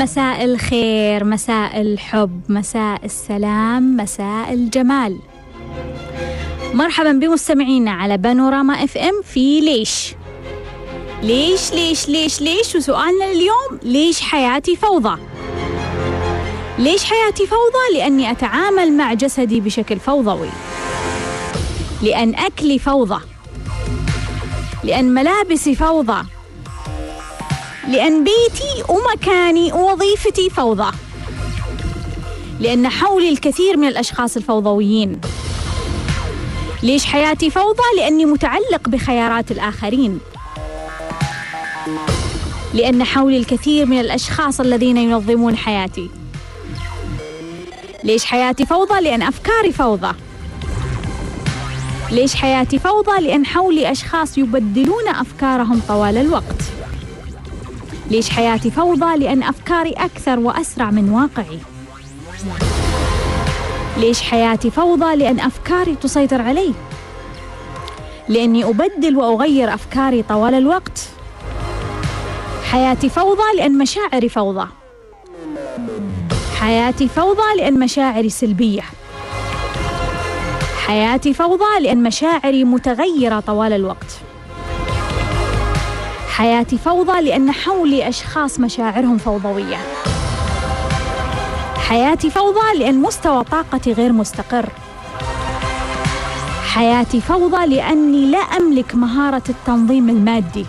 مساء الخير مساء الحب مساء السلام مساء الجمال. مرحبا بمستمعينا على بانوراما إف إم في ليش؟ ليش ليش ليش ليش؟ وسؤالنا اليوم ليش حياتي فوضى؟ ليش حياتي فوضى؟ لأني أتعامل مع جسدي بشكل فوضوي. لأن أكلي فوضى. لأن ملابسي فوضى. لأن بيتي ومكاني ووظيفتي فوضى لأن حولي الكثير من الأشخاص الفوضويين ليش حياتي فوضى؟ لأني متعلق بخيارات الآخرين لأن حولي الكثير من الأشخاص الذين ينظمون حياتي ليش حياتي فوضى؟ لأن أفكاري فوضى ليش حياتي فوضى؟ لأن حولي أشخاص يبدلون أفكارهم طوال الوقت ليش حياتي فوضى؟ لأن أفكاري أكثر وأسرع من واقعي. ليش حياتي فوضى؟ لأن أفكاري تسيطر علي. لأني أبدل وأغير أفكاري طوال الوقت. حياتي فوضى لأن مشاعري فوضى. حياتي فوضى لأن مشاعري سلبية. حياتي فوضى لأن مشاعري متغيرة طوال الوقت. حياتي فوضى لأن حولي أشخاص مشاعرهم فوضوية. حياتي فوضى لأن مستوى طاقتي غير مستقر. حياتي فوضى لأني لا أملك مهارة التنظيم المادي.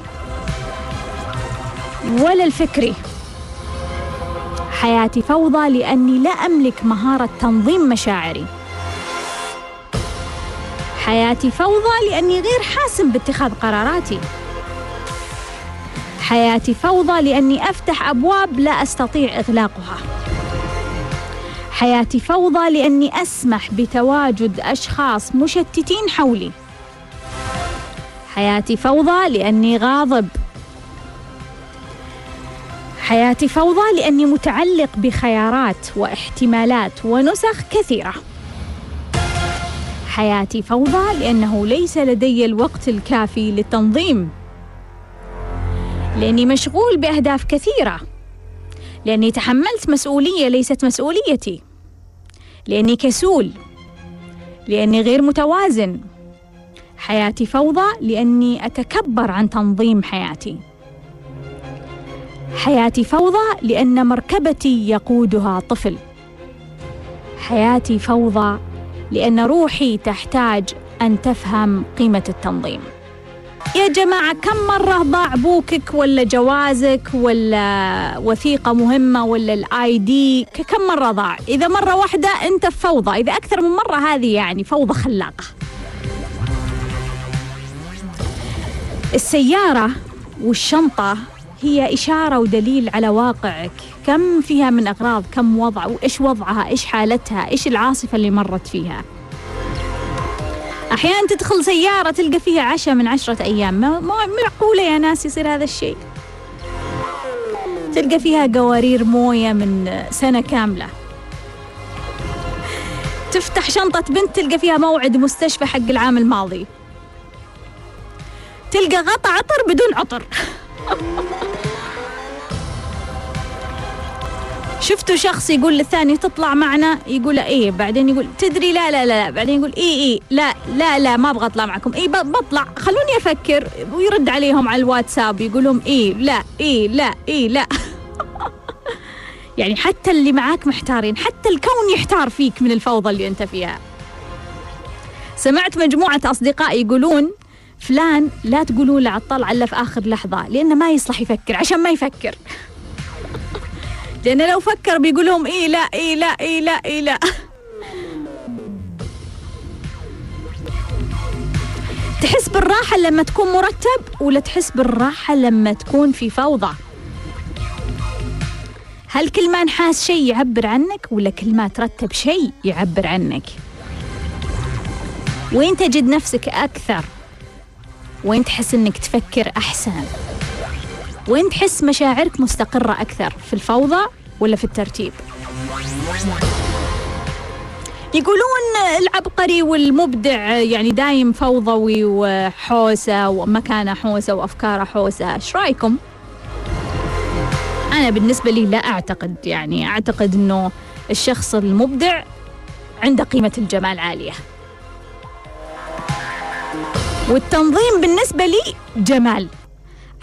ولا الفكري. حياتي فوضى لأني لا أملك مهارة تنظيم مشاعري. حياتي فوضى لأني غير حاسم باتخاذ قراراتي. حياتي فوضى لأني أفتح أبواب لا أستطيع إغلاقها. حياتي فوضى لأني أسمح بتواجد أشخاص مشتتين حولي. حياتي فوضى لأني غاضب. حياتي فوضى لأني متعلق بخيارات واحتمالات ونسخ كثيرة. حياتي فوضى لأنه ليس لدي الوقت الكافي للتنظيم. لأني مشغول بأهداف كثيرة. لأني تحملت مسؤولية ليست مسؤوليتي. لأني كسول. لأني غير متوازن. حياتي فوضى لأني أتكبر عن تنظيم حياتي. حياتي فوضى لأن مركبتي يقودها طفل. حياتي فوضى لأن روحي تحتاج أن تفهم قيمة التنظيم. يا جماعة كم مرة ضاع بوكك ولا جوازك ولا وثيقة مهمة ولا الاي دي كم مرة ضاع؟ إذا مرة واحدة أنت في فوضى إذا أكثر من مرة هذه يعني فوضى خلاقة. السيارة والشنطة هي إشارة ودليل على واقعك. كم فيها من أغراض؟ كم وضع؟ وإيش وضعها؟ إيش حالتها؟ إيش العاصفة اللي مرت فيها؟ أحيانا تدخل سيارة تلقى فيها عشاء من عشرة أيام. ما معقولة يا ناس يصير هذا الشيء. تلقى فيها قوارير موية من سنة كاملة. تفتح شنطة بنت تلقى فيها موعد مستشفى حق العام الماضي. تلقى غطا عطر بدون عطر. شفتوا شخص يقول للثاني تطلع معنا؟ يقول إيه. بعدين يقول تدري لا لا لا بعدين يقول إيه إيه. لا لا لا ما أبغى أطلع معكم. إيه بطلع. خلوني أفكر. ويرد عليهم على الواتساب. يقول لهم إيه لا إيه لا إيه لا. يعني حتى اللي معاك محتارين. حتى الكون يحتار فيك من الفوضى اللي أنت فيها. سمعت مجموعة أصدقاء يقولون فلان لا تقولوا له عطل الا في آخر لحظة لأنه ما يصلح يفكر عشان ما يفكر. لأنه لو فكر بيقول لهم إيه لا إيه لا إيه لا إيه لا. تحس بالراحة لما تكون مرتب ولا تحس بالراحة لما تكون في فوضى؟ هل كل ما نحاس شيء يعبر عنك ولا كل ما ترتب شيء يعبر عنك؟ وين تجد نفسك أكثر؟ وين تحس أنك تفكر أحسن؟ وين تحس مشاعرك مستقرة أكثر في الفوضى ولا في الترتيب؟ يقولون العبقري والمبدع يعني دايم فوضوي وحوسة ومكانة حوسة وأفكاره حوسة. إيش رأيكم؟ أنا بالنسبة لي لا أعتقد يعني أعتقد أنه الشخص المبدع عنده قيمة الجمال عالية. والتنظيم بالنسبة لي جمال.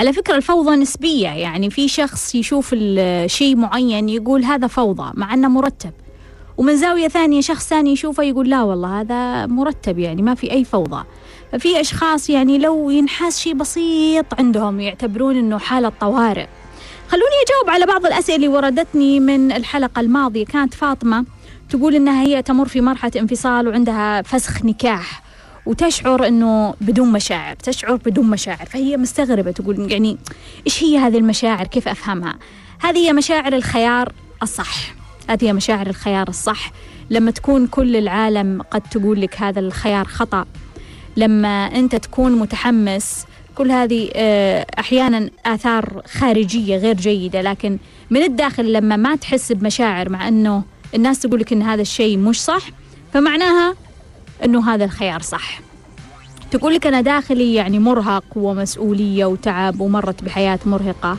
على فكرة الفوضى نسبية يعني في شخص يشوف الشيء معين يقول هذا فوضى مع أنه مرتب ومن زاوية ثانية شخص ثاني يشوفه يقول لا والله هذا مرتب يعني ما في أي فوضى. ففي أشخاص يعني لو ينحاس شيء بسيط عندهم يعتبرون أنه حالة طوارئ. خلوني أجاوب على بعض الأسئلة اللي وردتني من الحلقة الماضية. كانت فاطمة تقول إنها هي تمر في مرحلة انفصال وعندها فسخ نكاح. وتشعر إنه بدون مشاعر تشعر بدون مشاعر. فهي مستغربة تقول يعني إيش هي هذه المشاعر؟ كيف أفهمها؟ هذه هي مشاعر الخيار الصح. هذه هي مشاعر الخيار الصح. لما تكون كل العالم قد تقول لك هذا الخيار خطأ لما أنت تكون متحمس كل هذه آه، أحيانا آثار خارجية غير جيدة. لكن من الداخل لما ما تحس بمشاعر مع أنه الناس تقول لك أن هذا الشيء مش صح فمعناها أنه هذا الخيار صح. تقول لك أنا داخلي يعني مرهق ومسؤولية وتعب ومرت بحياة مرهقة.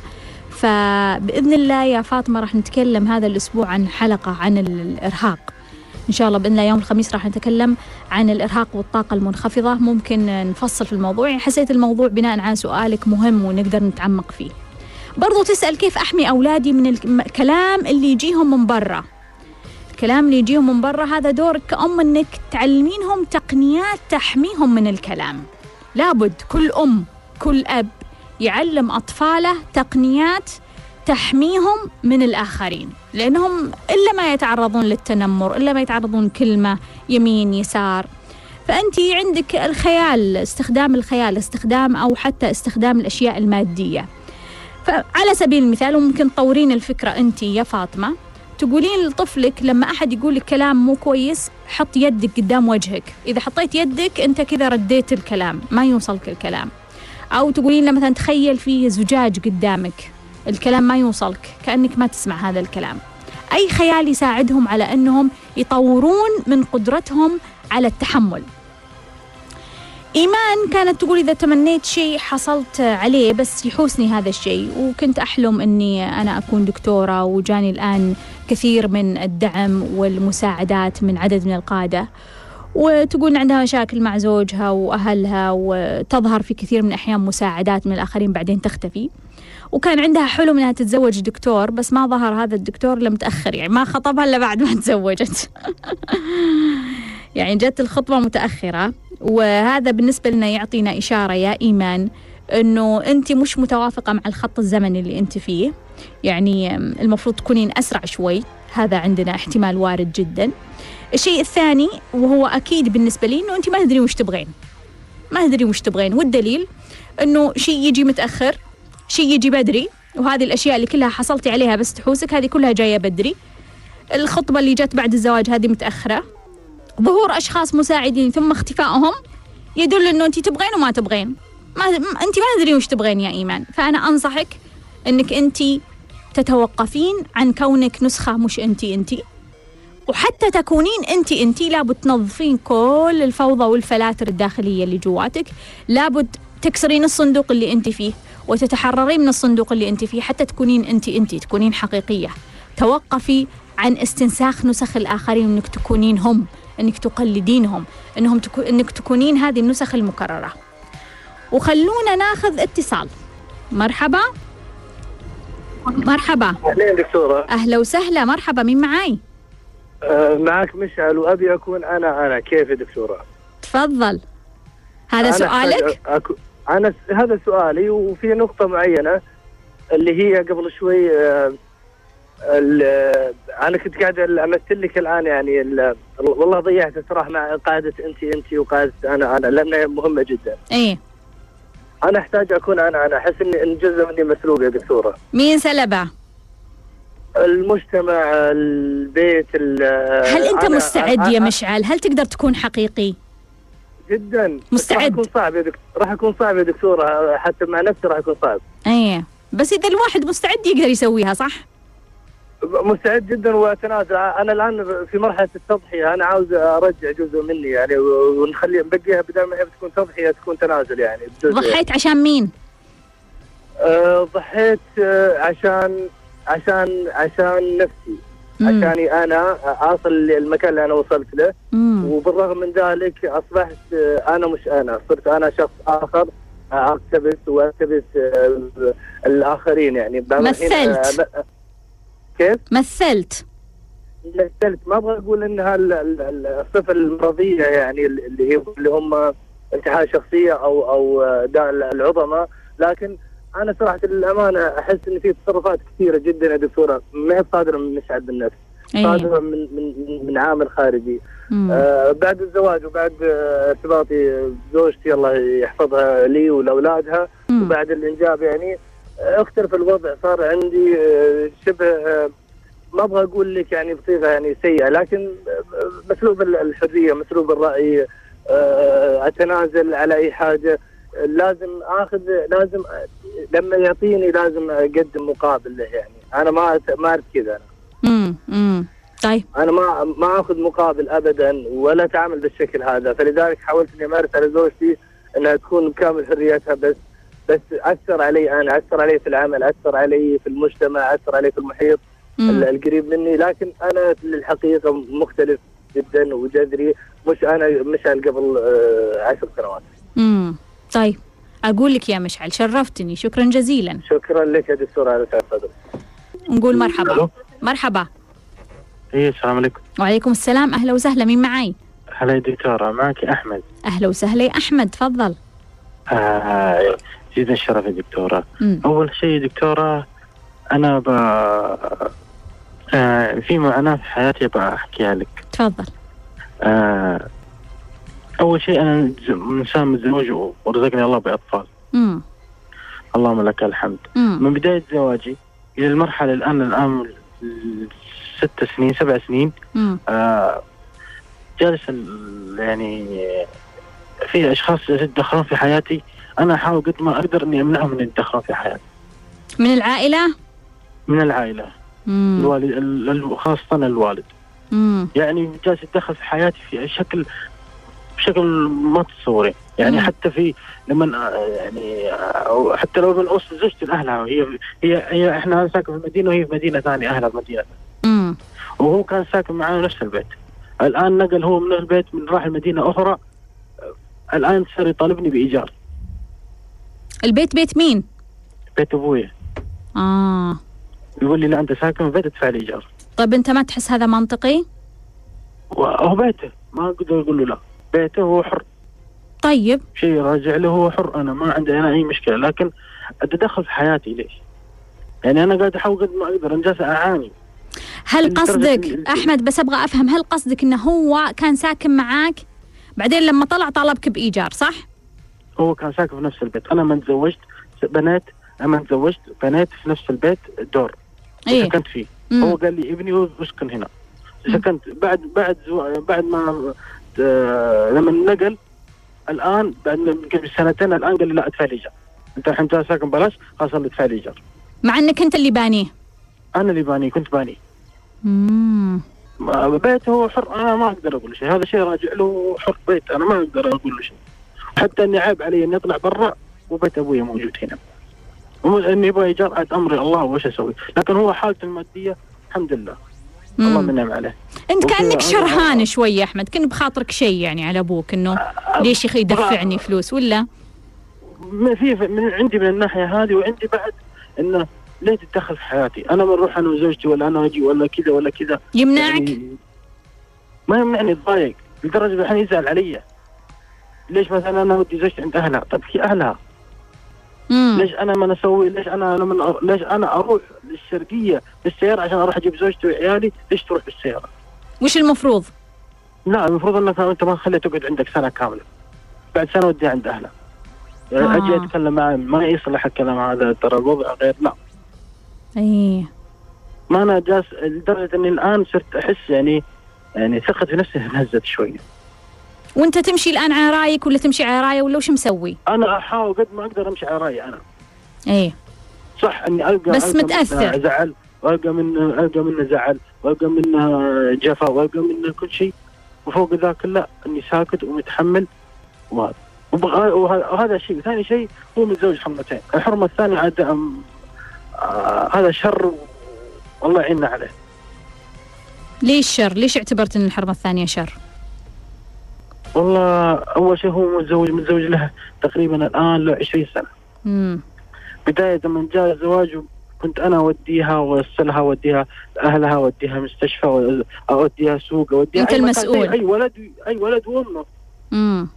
فبإذن الله يا فاطمة راح نتكلم هذا الأسبوع عن حلقة عن الإرهاق. إن شاء الله بإذن الله يوم الخميس راح نتكلم عن الإرهاق والطاقة المنخفضة. ممكن نفصل في الموضوع. يعني حسيت الموضوع بناء على سؤالك مهم ونقدر نتعمق فيه. برضو تسأل كيف أحمي أولادي من الكلام اللي يجيهم من برا. الكلام اللي يجيهم من برا هذا دورك كأم أنك تعلمينهم تقنيات تحميهم من الكلام. لابد كل أم كل أب يعلم أطفاله تقنيات تحميهم من الآخرين لأنهم إلا ما يتعرضون للتنمر إلا ما يتعرضون كلمة يمين يسار. فأنت عندك الخيال استخدام الخيال استخدام أو حتى استخدام الأشياء المادية. فعلى سبيل المثال وممكن تطورين الفكرة أنت يا فاطمة تقولين لطفلك لما أحد يقول لك كلام مو كويس حط يدك قدام وجهك. إذا حطيت يدك أنت كذا رديت الكلام ما يوصلك الكلام. أو تقولين له مثلا تخيل فيه زجاج قدامك الكلام ما يوصلك كأنك ما تسمع هذا الكلام. أي خيال يساعدهم على أنهم يطورون من قدرتهم على التحمل. إيمان كانت تقول إذا تمنيت شيء حصلت عليه بس يحوسني هذا الشيء. وكنت أحلم أني أنا أكون دكتورة وجاني الآن كثير من الدعم والمساعدات من عدد من القادة. وتقول عندها مشاكل مع زوجها وأهلها وتظهر في كثير من الأحيان مساعدات من الآخرين بعدين تختفي. وكان عندها حلم إنها تتزوج دكتور بس ما ظهر هذا الدكتور الا متاخر يعني ما خطبها إلا بعد ما تزوجت. يعني جت الخطبة متأخرة وهذا بالنسبة لنا يعطينا إشارة يا إيمان إنه أنت مش متوافقة مع الخط الزمني اللي أنت فيه. يعني المفروض تكونين أسرع شوي هذا عندنا احتمال وارد جدا. الشيء الثاني وهو أكيد بالنسبة لي إنه أنت ما تدرين وش تبغين. ما تدرين وش تبغين. والدليل إنه شيء يجي متأخر شيء يجي بدري وهذه الأشياء اللي كلها حصلتي عليها بس تحوسك هذه كلها جاية بدري. الخطبة اللي جت بعد الزواج هذه متأخرة. ظهور أشخاص مساعدين ثم اختفائهم يدل إنه انت تبغين وما تبغين. ما انت ما تدرين وش تبغين يا إيمان. فأنا أنصحك إنك انت تتوقفين عن كونك نسخة مش انت انت. وحتى تكونين انت انت لابد تنظفين كل الفوضى والفلاتر الداخلية اللي جواتك. لابد تكسرين الصندوق اللي انت فيه وتتحررين من الصندوق اللي انت فيه حتى تكونين انت انت تكونين حقيقية. توقفي عن استنساخ نسخ الآخرين انك تكونين هم. إنك تقلدينهم إنهم تكو... إنك تكونين هذه النسخ المكررة. وخلونا ناخذ اتصال. مرحبا. مرحبا. أهلين دكتورة. أهلا وسهلا. مرحبا مين معاي؟ أه معك مشعل وأبي أكون أنا أنا. كيف يا دكتورة؟ تفضل. هذا سؤالك؟ أكو... أنا هذا سؤالي وفي نقطة معينة اللي هي قبل شوي آه، أنا كنت قاعد أمثل لك الآن يعني والله ضيعت صراحة مع قاعدة انت انت وقاعده أنا أنا لأنها مهمة جدا. إيه أنا أحتاج أكون أنا أنا أحس اني جزء مني مسلوب يا دكتورة. مين سلبه؟ المجتمع البيت هل أنت مستعد يا مشعل؟ هل تقدر تكون حقيقي؟ جدا مستعد راح يكون صعب يا دكتور راح يكون صعب يا دكتورة حتى مع نفسي راح يكون صعب إيه بس إذا الواحد مستعد يقدر يسويها صح؟ مستعد جدا وأتنازل أنا الآن في مرحلة التضحية أنا عاوز أرجع جزء مني يعني ونخلي نبقيها بدل ما هي بتكون تضحية تكون تنازل يعني ضحيت عشان مين؟ أه ضحيت أه عشان عشان عشان نفسي مم. عشاني أنا أصل للمكان اللي أنا وصلت له مم. وبالرغم من ذلك أصبحت أنا مش أنا صرت أنا شخص آخر آه، أقتبس واقتبس آه، الآخرين يعني مثلت. آه، كيف؟ مثلت. مثلت. ما أبغى أقول إنها ال- ال- ال- الصفة المرضية يعني اللي هي اللي هم انتحال شخصية أو أو آه، العظماء. لكن أنا صراحة للامانه أحس إن في تصرفات كثيرة جدا يا دكتورة. ما هي صادرة من مشعل بالنفس اي صادرة من من من عامل خارجي. مم. آه بعد الزواج وبعد آه، ارتباطي بزوجتي الله يحفظها لي ولأولادها. وبعد الإنجاب يعني آه، اختلف الوضع صار عندي آه، شبه آه، ما أبغى أقول لك يعني بصيغة يعني سيئة لكن آه، مسلوب الحرية مسلوب الرأي آه، أتنازل على أي حاجة آه، لازم آخذ لازم آه، لما يعطيني لازم أقدم مقابل له يعني أنا ما ما اعرف كذا أنا مم. مم. طيب أنا ما ما آخذ مقابل ابدا ولا أتعامل بالشكل هذا فلذلك حاولت إني أمارس على زوجتي إنها تكون بكامل حريتها بس بس أثر علي أنا أثر علي في العمل أثر علي في المجتمع أثر علي في المحيط مم. ال- القريب مني. لكن أنا للحقيقه مختلف جدا وجذري. مش أنا مشعل قبل آه، عشر سنوات. مم. طيب أقول لك يا مشعل شرفتني. شكرا جزيلا. شكرا لك يا دكتور على صدرك نقول مرحبا. مرحبا. اي السلام عليكم. وعليكم السلام. أهلا وسهلا. مين معي هلا يا دكتورة معك أحمد. أهلا وسهلا يا أحمد. تفضل. آه جدا الشرف يا دكتورة مم. أول شيء دكتورة أنا ب آه في معاناة في حياتي بحكيها لك تفضل آه أول شيء أنا ز- إنسان متزوج ورزقني الله بأطفال مم. اللهم لك الحمد مم. من بداية زواجي إلى المرحلة الآن الآن ست سنين سبع سنين مم. آه، جالس ال- يعني في أشخاص يتدخلون في حياتي أنا أحاول قد ما أقدر إني امنعهم من يتدخلون في حياتي. من العائلة؟ من العائلة. مم. الوالد ال- ال- خاصة الوالد. مم. يعني جالس يتدخل في حياتي في شكل بشكل ما تتصوري يعني مم. حتى في لما يعني حتى لو من اوصل زوجتي لاهلها هي هي هي إحنا ساكن في مدينه وهي في مدينة ثانية أهلها في مدينة. مم. وهو كان ساكن معنا نفس البيت. الآن نقل هو من البيت من راح المدينة أخرى. الآن صار يطالبني بإيجار. البيت بيت مين؟ بيت أبوي آه. يقول لي لا أنت ساكن في بيت أدفع لي إيجار. طيب أنت ما تحس هذا منطقي؟ وهو بيته. ما أقدر أقول له لا. بيته هو حر. طيب. شيء راجع له هو حر. أنا ما عندي أنا أي مشكلة لكن التدخل في حياتي ليش؟ يعني أنا قاعد أحاول قد ما أقدر أنا جالس أعاني. هل قصدك أحمد بس أبغى أفهم هل قصدك إنه هو كان ساكن معاك بعدين لما طلع طلبك بإيجار صح؟ هو كان ساكن في نفس البيت. أنا ما تزوجت بنات أنا ما تزوجت بنات في نفس البيت دور. إيه. سكنت فيه. مم. هو قال لي ابني هو اسكن هنا. سكنت. بعد بعد بعد ما آه، لما نقل الآن بعد قبل سنتين الآن قال لي لا أدفع لي ايجار أنت الحين ساكن بلاش خلاص أدفع لي ايجار مع إنك أنت اللي بانيه أنا اللي باني كنت باني. مم. ما- بيته هو حر أنا ما أقدر أقول شيء. هذا شيء راجع له حر بيت أنا ما أقدر أقول له شيء. حتى اني عيب علي اني اطلع برا وبيت أبوي موجود هنا. اني يبغى عاد امري الله وش أسوي؟ لكن هو حالته المادية الحمد لله. الله مم. منعم عليه. أنت كأنك شرهان شوي يا أحمد كأن بخاطرك شيء يعني على أبوك إنه ليش يخ يدفعني فلوس ولا؟ ما في في- من عندي من الناحية هذه وعندي بعد إنه ليه تتدخل في حياتي؟ أنا بنروح أنا وزوجتي ولا أنا أجي ولا كذا ولا كذا. يمنعك؟ يعني ما يمنعني اتضايق لدرجة الحين يزعل علي. ليش مثلا أنا ودي زوجتي عند أهلها؟ طيب هي أهلها. مم. ليش أنا ما أسوي ليش أنا لما أر- ليش أنا أروح للشرقية بالسيارة عشان أروح أجيب زوجتي وعيالي؟ ليش تروح بالسيارة؟ وش المفروض؟ لا المفروض إنك أنت ما خليها تقعد عندك سنة كاملة. بعد سنة وديها عند أهلها. آه. أجي أتكلم معه ما يصلح الكلام هذا ترى الوضع غير لا. إيه. ما أنا جالس لدرجة إني الآن صرت أحس يعني يعني ثقتي في نفسي انهزت شوية وانت تمشي الآن على رأيك ولا تمشي على رأيه ولا وش مسوي؟ أنا أحاول قد ما أقدر أمشي على رأيي أنا. إيه. صح إني القى بس ألقى متأثر. منه زعل وألقى منه ألقى منه زعل وألقى منه جفا وألقى منه كل شيء. وفوق ذاك لا إني ساكت ومتحمل. وهذا وهذا شيء. ثاني شيء هو متزوج حرمتين. الحرمة الثانية عاد آه هذا شر والله يعيننا عليه. ليش شر؟ ليش اعتبرت إن الحرمة الثانية شر؟ والله أول شيء هو متزوج متزوج له تقريبا الآن له 20 سنة. امم بداية لما جاء الزواج كنت أنا أوديها واوصلها اوديها اهلها اوديها مستشفى أوديها سوق أوديها أنت أي المسؤول. اي ولد أي ولد وأمه. امم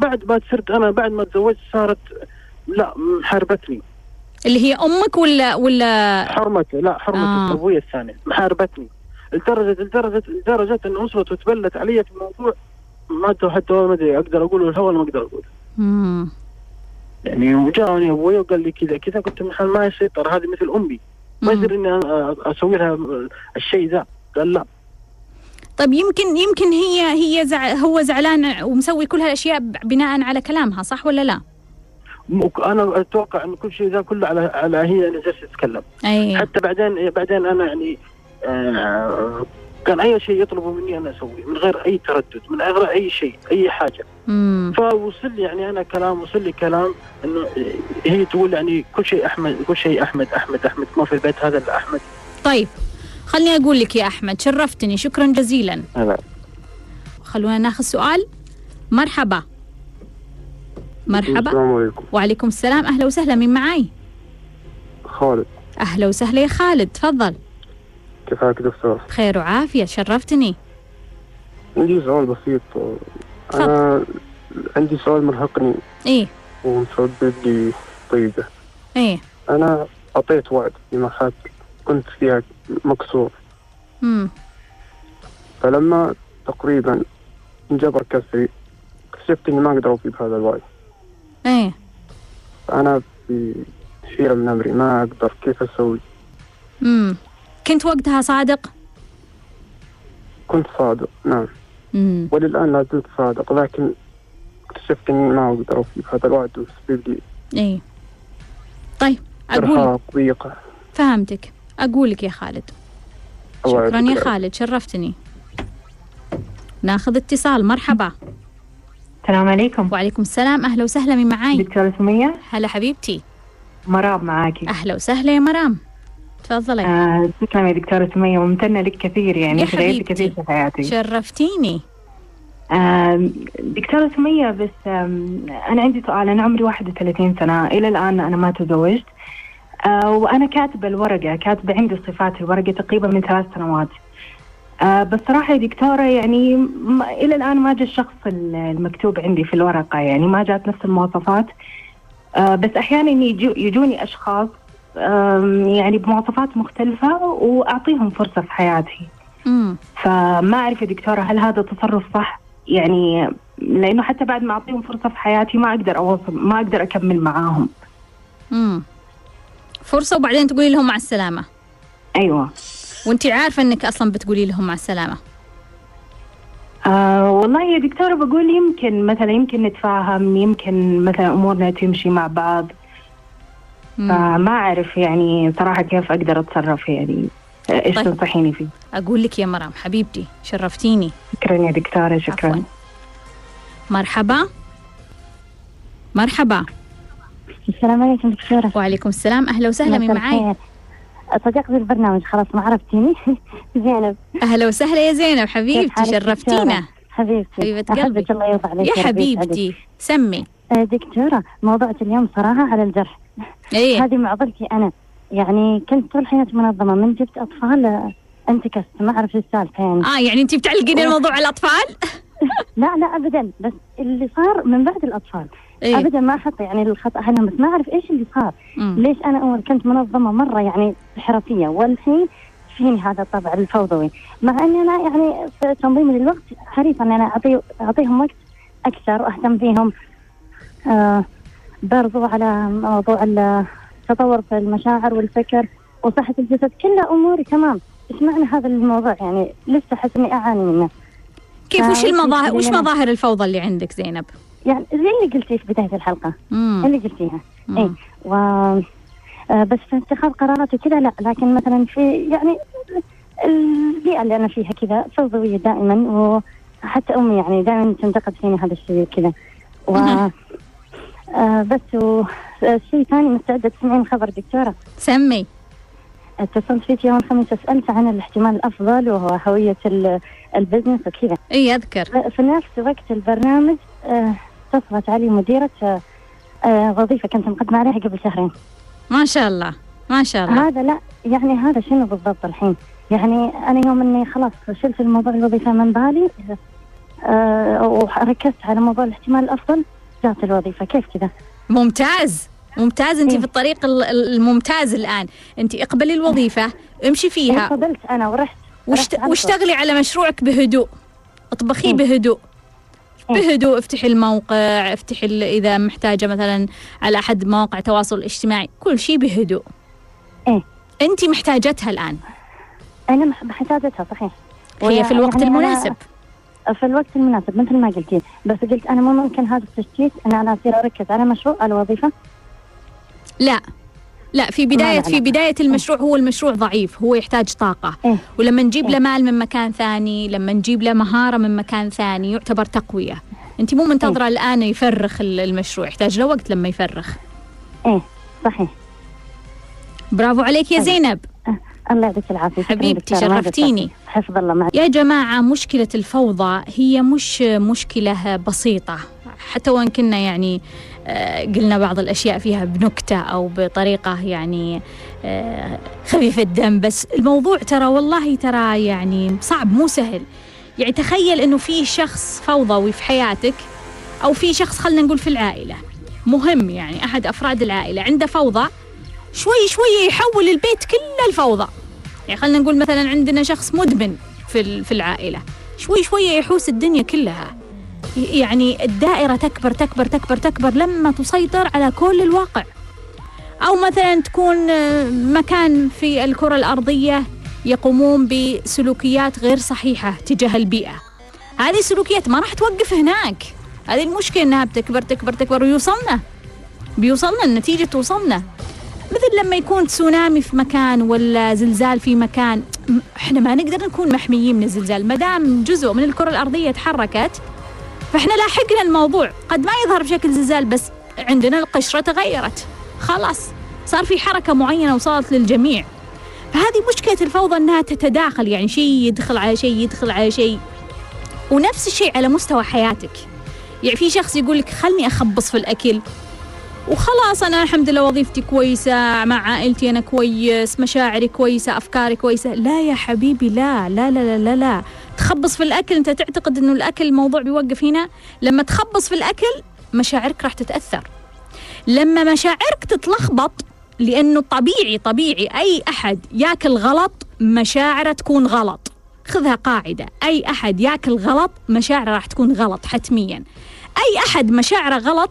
بعد ما صرت أنا بعد ما تزوجت صارت لا محاربتني. اللي هي أمك ولا ولا حرمته لا حرمة آه. الابويه الثانية. محاربتني. لدرجه لدرجه لدرجة أن وصلت وتبلت علي في الموضوع ما حتى ما أدري أقدر أقوله الهوى ولا ما أقدر أقوله. امم يعني وجاءني أبوي وقال لي كذا كذا قلت ما يسيطر هذه مثل أمي. ما يصير إني أسوي لها الشيء ذا. قال لا. طيب يمكن يمكن هي هي زع هو زعلان ومسوي كل هالأشياء بناء على كلامها صح ولا لا؟ أنا أتوقع إن كل شيء ذا كله على على هي اللي جالسه تتكلم أي. حتى بعدين بعدين أنا يعني آه كان أي شيء يطلبوا مني أنا أسويه من غير أي تردد من غير أي شيء أي حاجة. امم فوصل لي يعني أنا كلام وصل لي كلام إنه هي تقول يعني كل شيء أحمد كل شيء أحمد أحمد أحمد ما في البيت هذا إلا أحمد. طيب خلني أقول لك يا أحمد شرفتني شكرا جزيلا. هذا خلونا ناخذ سؤال. مرحبا. مرحبا. السلام عليكم. وعليكم السلام. أهلا وسهلا مين معاي؟ خالد. أهلا وسهلا يا خالد تفضل. كيف حالك دكتور؟ بخير وعافية شرفتني عندي سؤال بسيط. أنا عندي سؤال مرهقني. إيه. ومسبب لي ضيقة إيه. أنا أعطيت وعد في مرحلة كنت فيها مكسور. امم فلما تقريبا انجبر كسري اكتشفت إني ما أقدر أوفي بهذا الوعد. إيه. أنا في حيرة من أمري ما أقدر كيف أسوي؟ امم كنت وقتها صادق؟ كنت صادق نعم. امم وللآن لا زلت صادق لكن اكتشفت إني ما أقدر أوفي بهذا الوعد وسبب لي إيه طيب أقول إرهاق ضيقة فهمتك. أقول لك يا خالد. الله شكرا يا. خالد شرفتني. ناخذ اتصال مرحبا. السلام عليكم. وعليكم السلام أهلا وسهلا من معاي؟ دكتورة سمية. هلا حبيبتي. مراب معاكي. أهلا وسهلا يا مرام. تفضلي. آه تسلم يا دكتورة سمية وممتنة لك كثير يعني حبيبتي. كثير في حياتي. شرفتيني. آه دكتورة سمية بس أنا عندي سؤال. أنا عمري 31 سنة. إلى الآن أنا ما تزوجت. آه وأنا كاتبة الورقة كاتبة عندي صفات الورقة تقريبا من ثلاث سنوات. آه بس صراحة يا دكتورة يعني إلى الآن ما جاء الشخص ال- المكتوب عندي في الورقة يعني ما جات نفس المواصفات. آه بس أحيانا يجو يجوني أشخاص يعني بمواصفات مختلفة وأعطيهم فرصة في حياتي. فما أعرف يا دكتورة هل هذا تصرف صح؟ يعني لأنه حتى بعد ما أعطيهم فرصة في حياتي ما أقدر أوصل ما أقدر أكمل معاهم. فرصة وبعدين تقولي لهم مع السلامة. أيوة. وانت عارفة إنك أصلا بتقولي لهم مع السلامة. آه والله يا دكتورة بقول يمكن مثلا يمكن نتفاهم يمكن مثلا أمورنا تمشي مع بعض. فما أعرف يعني صراحة كيف أقدر أتصرف يعني. إيش طيب. تنصحيني فيه؟ أقول لك يا مرام حبيبتي شرفتيني. شكرا يا دكتورة شكرا. عفواً. مرحبا. مرحبا. السلام عليكم دكتورة. وعليكم السلام. أهلا وسهلا من معاي. صديقتي البرنامج خلاص ما عرفتيني. زينب. أهلا وسهلا يا زينب حبيبتي شرفتينا؟ حبيبتي. حبيبة قلبي. أحبك الله يرضى عليك يا. حبيبتي سمي. آه، دكتورة موضوعك اليوم صراحة على الجرح. إيه. هذه معضلتي أنا. يعني كنت طول حياتي منظمة. من جبت أطفال آه، انتكست ما أعرف إيش السالفة يعني. آه يعني أنت بتعلقين الموضوع على الأطفال؟ لا لا أبدا. بس اللي صار من بعد الأطفال. إيه. أبدا ما أحط يعني الخطأ أهلهم بس ما أعرف إيش اللي صار. مم. ليش أنا أول كنت منظمة مرة يعني حرفيه والحين فيني هذا الطبع الفوضوي. مع إني أنا يعني في تنظيمي للوقت حريصه إن أنا اعطي أعطيهم وقت أكثر وأهتم فيهم. آه برضو على موضوع التطور في المشاعر والفكر وصحة الجسد كلها أموري تمام إيش معنى هذا الموضوع يعني لسه أحس إني أعاني منه كيف وش آه، المظاهر وش مظاهر الفوضى اللي عندك زينب؟ يعني زي اللي قلتيه في بداية الحلقة مم. اللي قلتيها. اي و آه، بس في اتخاذ قرارات وكذا لا لكن مثلا في يعني البيئة اللي أنا فيها كذا فوضوية دائما وحتى أمي يعني دائما تنتقد فيني هذا الشيء كذا و. آه بس وشيء ثاني مستعدة تسمعين خبر دكتورة؟ سمي. اتصلت فيك يوم الخميس اسالت عن الاحتمال الأفضل وهو هوية ال- البزنس وكذا. إي أذكر. في نفس وقت البرنامج آه، اتصلت علي مديرة آه، آه، وظيفة كنت مقدمة عليها قبل شهرين. ما شاء الله ما شاء الله. هذا لا يعني هذا شنو بالضبط الحين؟ يعني أنا يوم إني خلاص شلت الموضوع الوظيفة من بالي آه، وركزت على موضوع الاحتمال الأفضل جات الوظيفة. كيف كذا؟ ممتاز. ممتاز. انت إيه. في الطريق ال- ال- الممتاز الآن. انت اقبلي الوظيفة امشي فيها. قبلت أنا ورحت واشت... رحت على طول. واشتغلي على مشروعك بهدوء. اطبخيه إيه. بهدوء. إيه. بهدوء. افتحي الموقع افتحي ال- إذا محتاجة مثلا على أحد مواقع التواصل الاجتماعي كل شيء بهدوء. إيه. انت محتاجتها الآن. أنا مح- محتاجتها صحيح. هي في الوقت يعني أنا- المناسب. في الوقت المناسب مثل ما قلتي. بس قلت أنا مو ممكن هذا التشتيت أن أنا أصير أركز على مشروع على وظيفة لا. لا في بداية لا، لا. في بداية المشروع هو المشروع ضعيف هو يحتاج طاقة. إيه. ولما نجيب إيه. له مال من مكان ثاني لما نجيب له مهارة من مكان ثاني يعتبر تقوية. أنت مو منتظرة الآن يفرخ ال- المشروع يحتاج له وقت لما يفرخ. إيه صحيح. برافو عليك يا. زينب. الله يعطيك العافية. شكراً حبيبتي، شرفتيني. حفظ الله معك يا جماعة مشكلة الفوضى هي مش مشكلة بسيطة. حتى وإن كنا يعني آه، قلنا بعض الأشياء فيها بنكتة أو بطريقة يعني آه، خفيفة الدم. بس الموضوع ترى والله ترى يعني صعب مو سهل. يعني تخيل إنه في شخص فوضوي في حياتك أو في شخص خلينا نقول في العائلة. مهم يعني أحد أفراد العائلة عنده فوضى شوي شوي يحول البيت كله الفوضى. يعني خلينا نقول مثلا عندنا شخص مدمن في في العائلة. شوي شوية يحوس الدنيا كلها. يعني الدائرة تكبر تكبر تكبر تكبر لما تسيطر على كل الواقع. أو مثلا تكون آه، مكان في الكرة الأرضية يقومون بسلوكيات غير صحيحة تجاه البيئة. هذه السلوكيات ما راح توقف هناك. هذه المشكلة إنها بتكبر تكبر تكبر ويوصلنا. بيوصلنا النتيجة توصلنا. مثل لما يكون تسونامي في مكان ولا زلزال في مكان إحنا ما نقدر نكون محميين من الزلزال. ما دام جزء من الكرة الأرضية تحركت فإحنا لاحقنا الموضوع. قد ما يظهر بشكل زلزال بس عندنا القشرة تغيرت. خلاص صار في حركة معينة وصلت للجميع. فهذه مشكلة الفوضى إنها تتداخل يعني شيء يدخل على شيء يدخل على شيء. ونفس الشيء على مستوى حياتك. يعني في شخص يقول لك خلني أخبص في الأكل. وخلاص أنا الحمد لله وظيفتي كويسة مع عائلتي أنا كويس مشاعري كويسة أفكاري كويسة. لا يا حبيبي لا لا لا لا لا, لا. تخبص في الأكل أنت تعتقد إنه الأكل الموضوع بيوقف هنا؟ لما تخبص في الأكل مشاعرك راح تتأثر. لما مشاعرك تتلخبط لأنه طبيعي طبيعي أي أحد ياكل غلط مشاعره تكون غلط. خذها قاعدة. أي أحد ياكل غلط مشاعره راح تكون غلط حتميا. أي أحد مشاعره غلط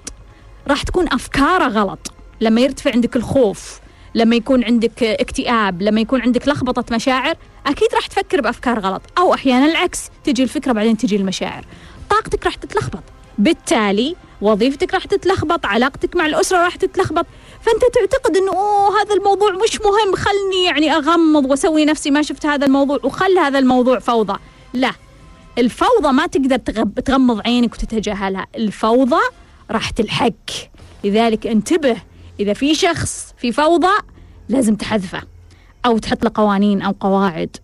راح تكون أفكاره غلط. لما يرتفع عندك الخوف لما يكون عندك اكتئاب لما يكون عندك لخبطة مشاعر أكيد راح تفكر بأفكار غلط. أو أحيانا العكس تجي الفكرة بعدين تجي المشاعر. طاقتك راح تتلخبط. بالتالي وظيفتك راح تتلخبط علاقتك مع الأسرة راح تتلخبط. فأنت تعتقد إنه أوه هذا الموضوع مش مهم خلني يعني أغمض وأسوي نفسي ما شفت هذا الموضوع وخل هذا الموضوع فوضى. لا. الفوضى ما تقدر تغمض عينك وتتجاهلها. الفوضى راح تلحق. لذلك انتبه إذا في شخص في فوضى لازم تحذفه أو تحط له قوانين أو قواعد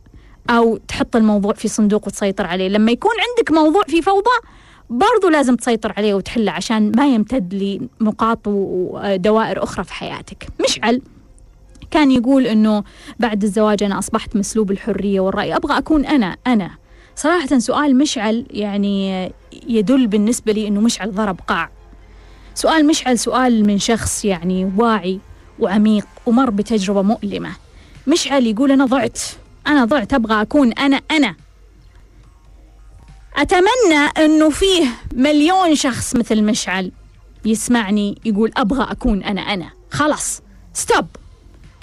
أو تحط الموضوع في صندوق وتسيطر عليه. لما يكون عندك موضوع في فوضى برضو لازم تسيطر عليه وتحله عشان ما يمتد لنقاط ودوائر أخرى في حياتك. مشعل كان يقول إنه بعد الزواج أنا أصبحت مسلوب الحرية والرأي. أبغى أكون أنا أنا. صراحة سؤال مشعل يعني يدل بالنسبة لي إنه مشعل ضرب قاع. سؤال مشعل سؤال من شخص يعني واعي وعميق ومر بتجربة مؤلمة. مشعل يقول أنا ضعت أنا ضعت أبغى أكون أنا أنا. أتمنى إنه فيه مليون شخص مثل مشعل يسمعني يقول أبغى أكون أنا أنا. خلاص stop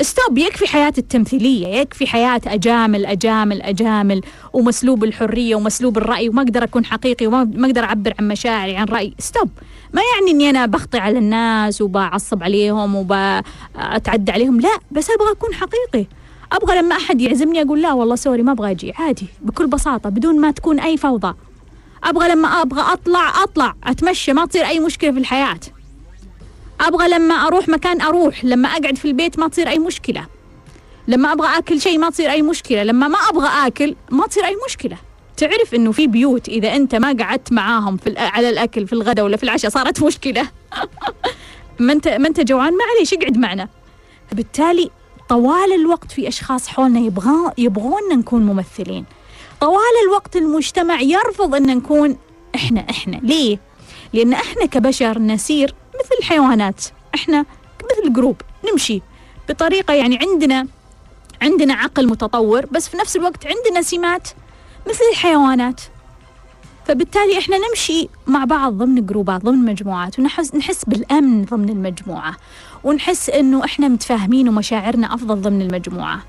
stop يكفي حياة التمثيلية يكفي حياة أجامل أجامل أجامل ومسلوب الحرية ومسلوب الرأي وما أقدر أكون حقيقي وما ما أقدر أعبر عن مشاعري عن رأيي. stop ما يعني أني أنا بخطي على الناس وبعصب عليهم وبأتعدى عليهم. لا بس أبغى أكون حقيقي. أبغى لما أحد يعزمني أقول لا والله sorry ما أبغى أجي. عادي بكل بساطة بدون ما تكون أي فوضى. أبغى لما أبغى أطلع أطلع أتمشى ما تصير أي مشكلة في الحياة. أبغى لما أروح مكان أروح. لما أقعد في البيت ما تصير أي مشكلة. لما أبغى أكل شيء ما تصير أي مشكلة. لما ما أبغى أكل ما تصير أي مشكلة. تعرف إنه في بيوت إذا أنت ما قعدت معاهم في على الأكل في الغداء ولا في العشاء صارت مشكلة. ما انت ما أنت جوعان معليش اقعد معنا. فبالتالي طوال الوقت في أشخاص حولنا يبغى يبغون نكون ممثلين. طوال الوقت المجتمع يرفض إن نكون إحنا إحنا. ليه؟ لأن إحنا كبشر نسير مثل الحيوانات. إحنا مثل جروب نمشي. بطريقة يعني عندنا عندنا عقل متطور بس في نفس الوقت عندنا سمات مثل الحيوانات. فبالتالي إحنا نمشي مع بعض ضمن جروبات ضمن مجموعات ونحس نحس بالأمن ضمن المجموعة. ونحس إنه إحنا متفاهمين ومشاعرنا أفضل ضمن المجموعة.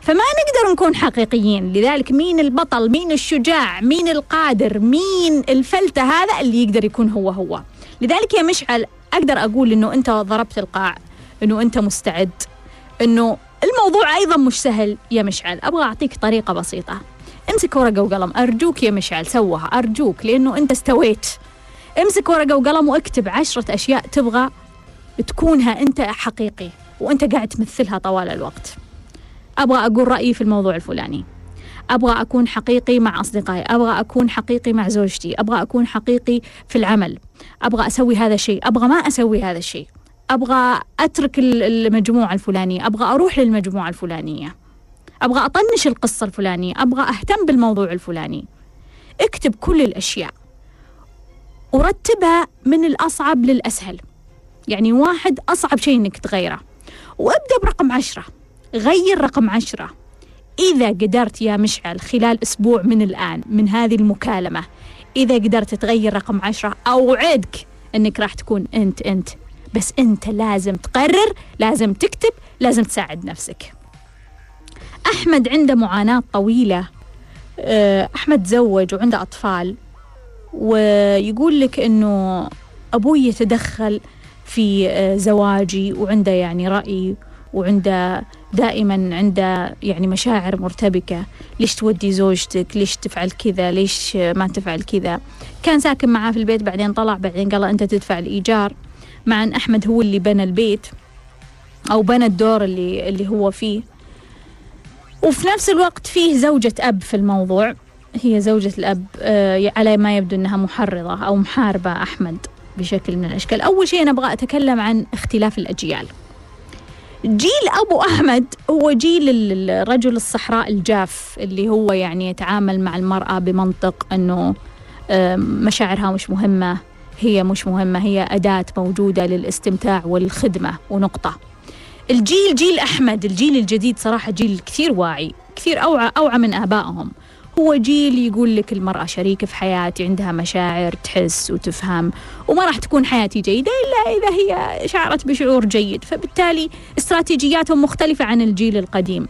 فما نقدر نكون حقيقيين. لذلك مين البطل؟ مين الشجاع؟ مين القادر؟ مين الفلتة هذا اللي يقدر يكون هو هو. لذلك يا مشعل أقدر أقول أنه أنت ضربت القاع أنه أنت مستعد أنه الموضوع أيضا مش سهل يا مشعل. أبغى أعطيك طريقة بسيطة. امسك ورقة وقلم. أرجوك يا مشعل سوها. أرجوك لأنه أنت استويت. امسك ورقة وقلم واكتب عشرة أشياء تبغى تكونها أنت حقيقي وأنت قاعد تمثلها طوال الوقت. أبغى أقول رأيي في الموضوع الفلاني. أبغى أكون حقيقي مع أصدقائي أبغى أكون حقيقي مع زوجتي أبغى أكون حقيقي في العمل. أبغى أسوي هذا الشيء أبغى ما أسوي هذا الشيء. أبغى أترك ال- المجموعة الفلانية أبغى أروح للمجموعة الفلانية. أبغى أطنش القصة الفلانية أبغى أهتم بالموضوع الفلاني. اكتب كل الأشياء. ورتبها من الأصعب للأسهل. يعني واحد أصعب شيء إنك تغيره. وابدأ برقم عشرة. غير رقم عشرة. إذا قدرت يا مشعل خلال أسبوع من الآن من هذه المكالمة إذا قدرت تغير رقم عشرة أوعدك أنك راح تكون أنت أنت. بس أنت لازم تقرر لازم تكتب لازم تساعد نفسك. أحمد عنده معاناة طويلة. آه، أحمد تزوج وعنده أطفال ويقول لك أنه أبوي يتدخل في آه، زواجي وعنده يعني رأي وعنده دائما عنده يعني مشاعر مرتبكة. ليش تودي زوجتك؟ ليش تفعل كذا؟ ليش ما تفعل كذا؟ كان ساكن معاه في البيت بعدين طلع بعدين قال أنت تدفع الإيجار. مع أن أحمد هو اللي بنى البيت أو بنى الدور اللي اللي هو فيه. وفي نفس الوقت فيه زوجة أب في الموضوع. هي زوجة الأب آه، على ما يبدو أنها محرضة أو محاربة أحمد بشكل من الأشكال. أول شيء أنا أبغى أتكلم عن اختلاف الأجيال. جيل أبو أحمد هو جيل ال- الرجل الصحراء الجاف اللي هو يعني يتعامل مع المرأة بمنطق آم، مشاعرها مش مهمة هي مش مهمة هي أداة موجودة للاستمتاع والخدمة ونقطة. الجيل جيل أحمد الجيل الجديد صراحة جيل كثير واعي كثير أوعى أوعى من آبائهم. هو جيل يقول لك المرأة شريكة في حياتي عندها مشاعر تحس وتفهم وما راح تكون حياتي جيدة إلا إذا هي شعرت بشعور جيد. فبالتالي استراتيجياتهم مختلفة عن الجيل القديم.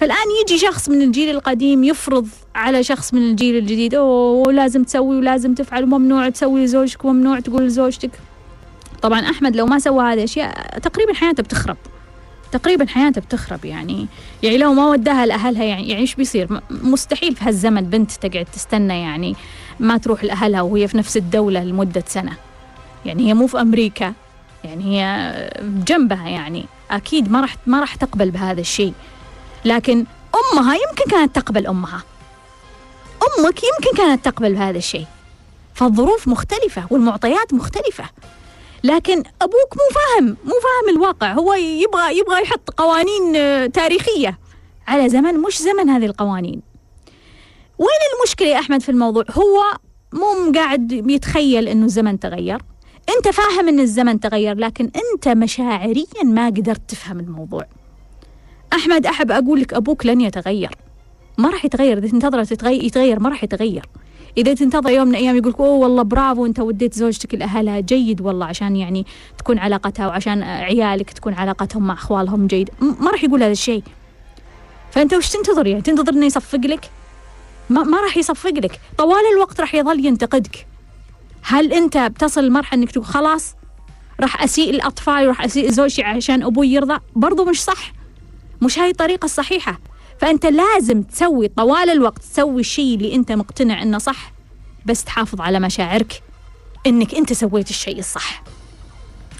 فالآن يجي شخص من الجيل القديم يفرض على شخص من الجيل الجديد أوه لازم تسوي ولازم تفعل وممنوع تسوي لزوجك وممنوع تقول لزوجتك. طبعا أحمد لو ما سوى هذه الأشياء تقريبا حياته بتخرب. تقريبا حياته بتخرب يعني. يعني لو ما وداها لأهلها يعني يعني إيش بيصير؟ مستحيل في هالزمن بنت تقعد تستنى يعني ما تروح لأهلها وهي في نفس الدولة لمدة سنة. يعني هي مو في أمريكا يعني هي جنبها يعني. أكيد ما راح ما راح تقبل بهذا الشيء. لكن أمها يمكن كانت تقبل أمها. أمك يمكن كانت تقبل بهذا الشيء. فالظروف مختلفة والمعطيات مختلفة. لكن أبوك مو فاهم مو فاهم الواقع. هو يبغى يبغى يحط قوانين آه، تاريخية. على زمن مش زمن هذه القوانين. وين المشكلة يا أحمد في الموضوع؟ هو مو قاعد يتخيل أنه الزمن تغير. أنت فاهم أن الزمن تغير لكن أنت مشاعريا ما قدرت تفهم الموضوع. أحمد أحب أقول لك أبوك لن يتغير. ما راح يتغير. إذا تنتظره تتغير يتغير ما راح يتغير. إذا تنتظر يوم من الأيام يقول أوه والله برافو أنت وديت زوجتك لأهلها جيد والله عشان يعني تكون علاقتها وعشان عيالك تكون علاقتهم مع أخوالهم جيد. ما راح يقول هذا الشيء. فأنت وش تنتظر يعني؟ تنتظر إنه يصفق لك؟ ما, ما راح يصفق لك. طوال الوقت راح يظل ينتقدك. هل أنت بتصل لمرحلة إنك تقول خلاص راح أسيء الأطفال وراح أسيء زوجي عشان أبوي يرضى برضو مش صح. مش هاي الطريقة الصحيحة. فأنت لازم تسوي طوال الوقت تسوي الشيء اللي أنت مقتنع أنه صح بس تحافظ على مشاعرك أنك أنت سويت الشيء الصح.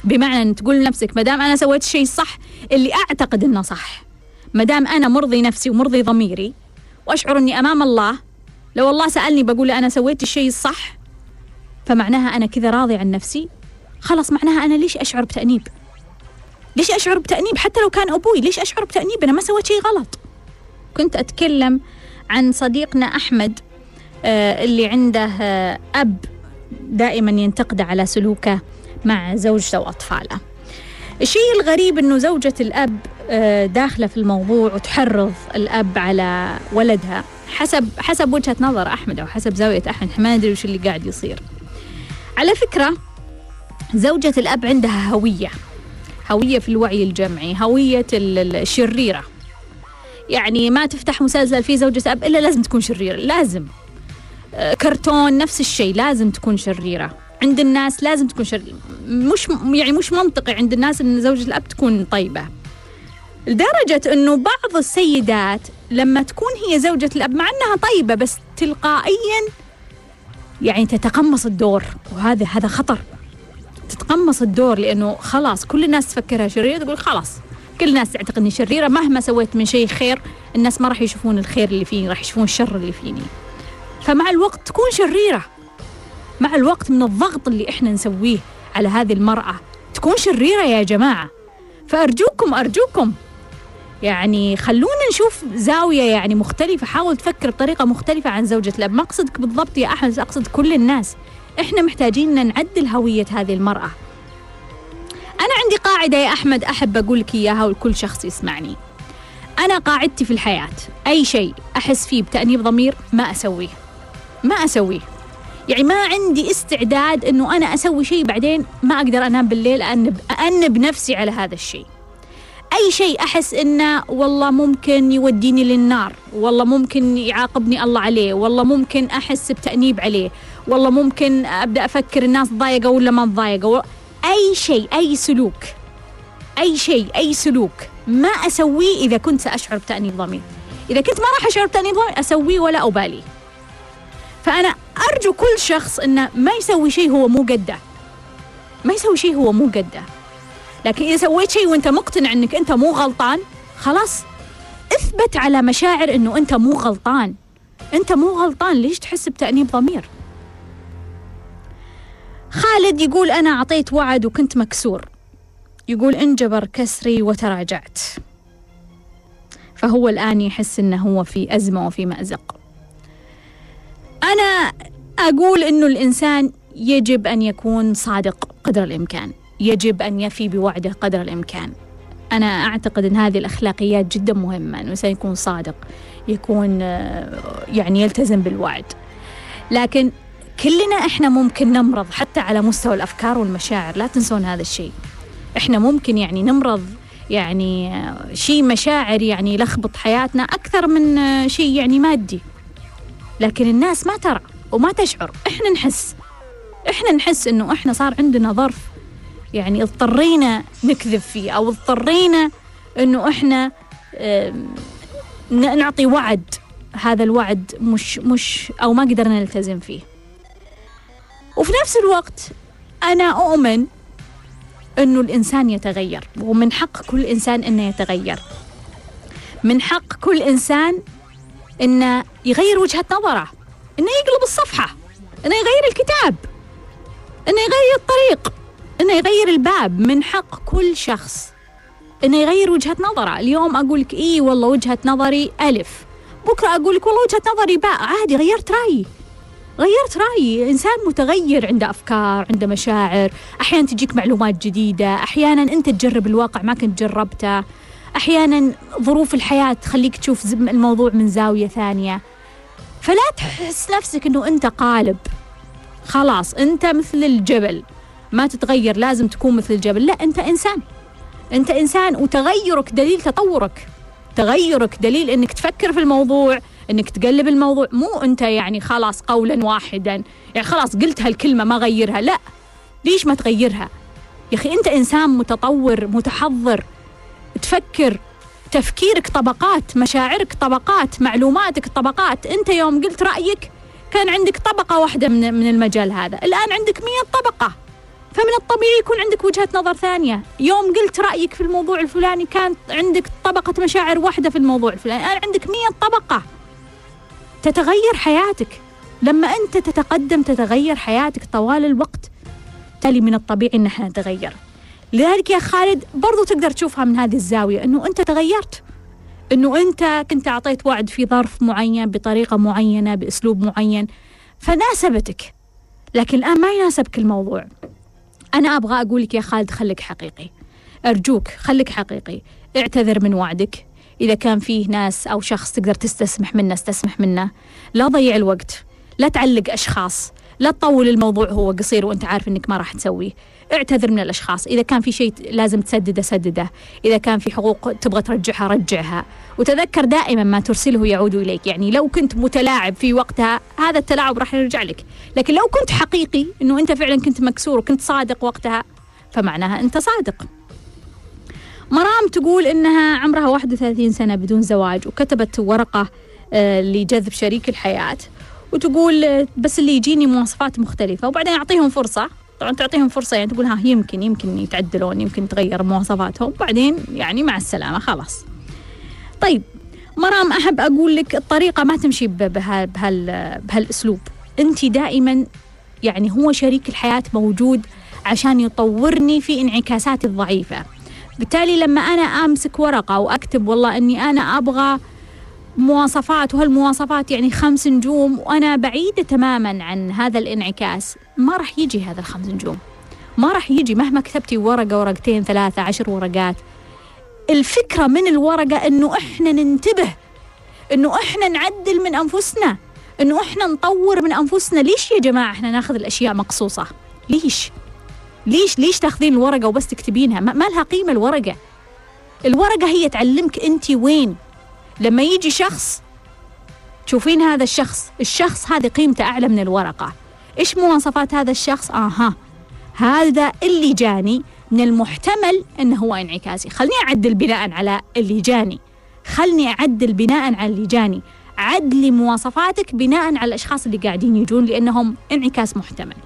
بمعنى أن تقول لنفسك ما دام أنا سويت الشيء الصح اللي أعتقد أنه صح ما دام أنا مرضي نفسي ومرضي ضميري وأشعر إني أمام الله لو الله سألني بقول أنا سويت الشيء الصح فمعناها أنا كذا راضي عن نفسي خلاص معناها أنا ليش أشعر بتأنيب؟ ليش أشعر بتأنيب؟ حتى لو كان أبوي ليش أشعر بتأنيب؟ أنا ما سويت شيء غلط. كنت أتكلم عن صديقنا أحمد آه، اللي عنده آه، أب دائما ينتقد على سلوكه مع زوجته وأطفاله. الشيء الغريب إنه زوجة الأب آه، داخلة في الموضوع وتحرض الأب على ولدها حسب حسب وجهة نظر أحمد أو حسب زاوية أحمد. ما ادري وش اللي قاعد يصير. على فكرة زوجة الأب عندها هوية هوية في الوعي الجمعي هوية ال- ال- الشريرة. يعني ما تفتح مسلسل فيه زوجة أب إلا لازم تكون شريرة لازم. آه، كرتون نفس الشيء لازم تكون شريرة. عند الناس لازم تكون شريرة مش يعني مش منطقي عند الناس أن زوجة الأب تكون طيبة. لدرجة أنه بعض السيدات لما تكون هي زوجة الأب مع أنها طيبة بس تلقائيا يعني تتقمص الدور. وهذا هذا خطر. تتقمص الدور لأنه خلاص كل الناس تفكرها شريرة تقول خلاص. كل الناس تعتقد إني شريرة. مهما سويت من شيء خير الناس ما راح يشوفون الخير اللي فيني راح يشوفون الشر اللي فيني. فمع الوقت تكون شريرة. مع الوقت من الضغط اللي إحنا نسويه على هذه المرأة تكون شريرة يا جماعة. فأرجوكم أرجوكم. يعني خلونا نشوف زاوية يعني مختلفة. حاول تفكر بطريقة مختلفة عن زوجة الأب. ما أقصدك بالضبط يا أحمد أقصد كل الناس. إحنا محتاجين نعدل هوية هذه المرأة. أنا عندي قاعدة يا أحمد أحب أقول لك إياها ولكل شخص يسمعني. أنا قاعدتي في الحياة أي شيء أحس فيه بتأنيب ضمير ما أسويه. ما أسويه. يعني ما عندي استعداد إنه أنا أسوي شيء بعدين ما أقدر أنام بالليل أأنب, أأنب نفسي على هذا الشيء. أي شيء أحس إنه والله ممكن يوديني للنار والله ممكن يعاقبني الله عليه والله ممكن أحس بتأنيب عليه والله ممكن أبدأ أفكر الناس تضايقوا ولا ما تضايقوا أي شيء أي سلوك. أي شيء أي سلوك. ما أسويه إذا كنت سأشعر بتأنيب ضمير. إذا كنت ما راح أشعر بتأنيب ضمير أسويه ولا أبالي. فأنا أرجو كل شخص إنه ما يسوي شيء هو مو قده. ما يسوي شيء هو مو قده. لكن إذا سويت شيء وأنت مقتنع إنك أنت مو غلطان خلاص. إثبت على مشاعر إنه أنت مو غلطان. أنت مو غلطان ليش تحس بتأنيب ضمير؟ خالد يقول أنا أعطيت وعد وكنت مكسور. يقول انجبر كسري وتراجعت. فهو الآن يحس إنه هو في أزمة وفي مأزق. أنا أقول إنه الإنسان يجب أن يكون صادق قدر الإمكان. يجب أن يفي بوعده قدر الإمكان. أنا أعتقد إن هذه الأخلاقيات جدا مهمة إنه الإنسان يكون صادق يكون آه، يعني يلتزم بالوعد. لكن كلنا إحنا ممكن نمرض حتى على مستوى الأفكار والمشاعر لا تنسون هذا الشيء. إحنا ممكن يعني نمرض يعني آه، شيء مشاعر يعني يلخبط حياتنا أكثر من آه، شيء يعني مادي. لكن الناس ما ترى وما تشعر إحنا نحس. إحنا نحس إنه إحنا صار عندنا ظرف. يعني اضطرينا نكذب فيه أو اضطرينا إنه إحنا نعطي وعد. هذا الوعد مش مش أو ما قدرنا نلتزم فيه. وفي نفس الوقت أنا أؤمن إنه الإنسان يتغير ومن حق كل إنسان إنه يتغير. من حق كل إنسان إنه يغير وجهة نظره إنه يقلب الصفحة إنه يغير الكتاب إنه يغير الطريق إنه يغير الباب. من حق كل شخص إنه يغير وجهة نظره. اليوم أقول لك اي والله وجهة نظري ألف بكرة أقول لك والله وجهة نظري باء عادي غيرت رأيي. غيرت رأيي. إنسان متغير عنده أفكار عنده مشاعر. أحيانا تجيك معلومات جديدة. أحيانا أنت تجرب الواقع ما كنت جربته. أحيانا ظروف الحياة تخليك تشوف الموضوع من زاوية ثانية. فلا تحس نفسك إنه أنت قالب. خلاص أنت مثل الجبل. ما تتغير لازم تكون مثل الجبل. لا أنت إنسان. أنت إنسان وتغيرك دليل تطورك. تغيرك دليل إنك تفكر في الموضوع. إنك تقلب الموضوع. مو أنت يعني خلاص قولا واحدا. يعني خلاص قلت هالكلمة ما غيرها. لا. ليش ما تغيرها؟ يا أخي أنت إنسان متطور متحضر. تفكر. تفكيرك طبقات مشاعرك طبقات معلوماتك طبقات. أنت يوم قلت رأيك كان عندك طبقة واحدة من من المجال هذا. الآن عندك مية طبقة. فمن الطبيعي يكون عندك وجهة نظر ثانية. يوم قلت رأيك في الموضوع الفلاني كانت عندك طبقة مشاعر واحدة في الموضوع الفلاني. الآن عندك مية طبقة. تتغير حياتك. لما أنت تتقدم تتغير حياتك طوال الوقت. بالتالي من الطبيعي إن إحنا نتغير. لذلك يا خالد برضو تقدر تشوفها من هذه الزاوية إنه أنت تغيرت. إنه أنت كنت أعطيت وعد في ظرف معين بطريقة معينة بأسلوب معين فناسبتك. لكن الآن ما يناسبك الموضوع. أنا أبغى أقول لك يا خالد خليك حقيقي. أرجوك خليك حقيقي. اعتذر من وعدك. إذا كان فيه ناس أو شخص تقدر تستسمح منه استسمح منه. لا ضيع الوقت. لا تعلق أشخاص. لا تطول الموضوع هو قصير وأنت عارف إنك ما راح تسويه. اعتذر من الأشخاص. إذا كان في شيء لازم تسدده سدده. إذا كان في حقوق تبغى ترجعها رجعها. وتذكر دائما ما ترسله يعود إليك. يعني لو كنت متلاعب في وقتها هذا التلاعب راح يرجع لك. لكن لو كنت حقيقي إنه أنت فعلا كنت مكسور وكنت صادق وقتها فمعناها أنت صادق. مرام تقول إنها عمرها 31 سنة بدون زواج وكتبت ورقة آه، لجذب شريك الحياة. وتقول بس اللي يجيني مواصفات مختلفة وبعدين أعطيهم فرصة. طبعا تعطيهم فرصة يعني تقول ها يمكن يمكن يتعدلون يمكن تغير مواصفاتهم. بعدين يعني مع السلامة خلاص. طيب مرام أحب أقول لك الطريقة ما تمشي بهال بهال بهالأسلوب. أنت دائما يعني هو شريك الحياة موجود عشان يطورني في انعكاساتي الضعيفة. بالتالي لما أنا أمسك ورقة وأكتب والله أني أنا أبغى مواصفات وهالمواصفات يعني خمس نجوم وأنا بعيدة تماما عن هذا الانعكاس ما راح يجي هذا الخمس نجوم. ما راح يجي مهما كتبتي ورقة ورقتين ثلاثة عشر ورقات. الفكرة من الورقة أنه إحنا ننتبه أنه إحنا نعدل من أنفسنا أنه إحنا نطور من أنفسنا. ليش يا جماعة إحنا ناخذ الأشياء مقصوصة؟ ليش؟ ليش ليش تاخذين الورقة وبس تكتبينها؟ ما لها قيمة الورقة. الورقة هي تعلمك أنت وين. لما يجي شخص تشوفين هذا الشخص. الشخص هذه قيمته أعلى من الورقة. إيش مواصفات هذا الشخص؟ آها. هذا اللي جاني من المحتمل أنه هو انعكاسي. خلني أعدل بناء على اللي جاني. خلني أعدل بناء على اللي جاني. عدلي مواصفاتك بناء على الأشخاص اللي قاعدين يجون لأنهم انعكاس محتمل.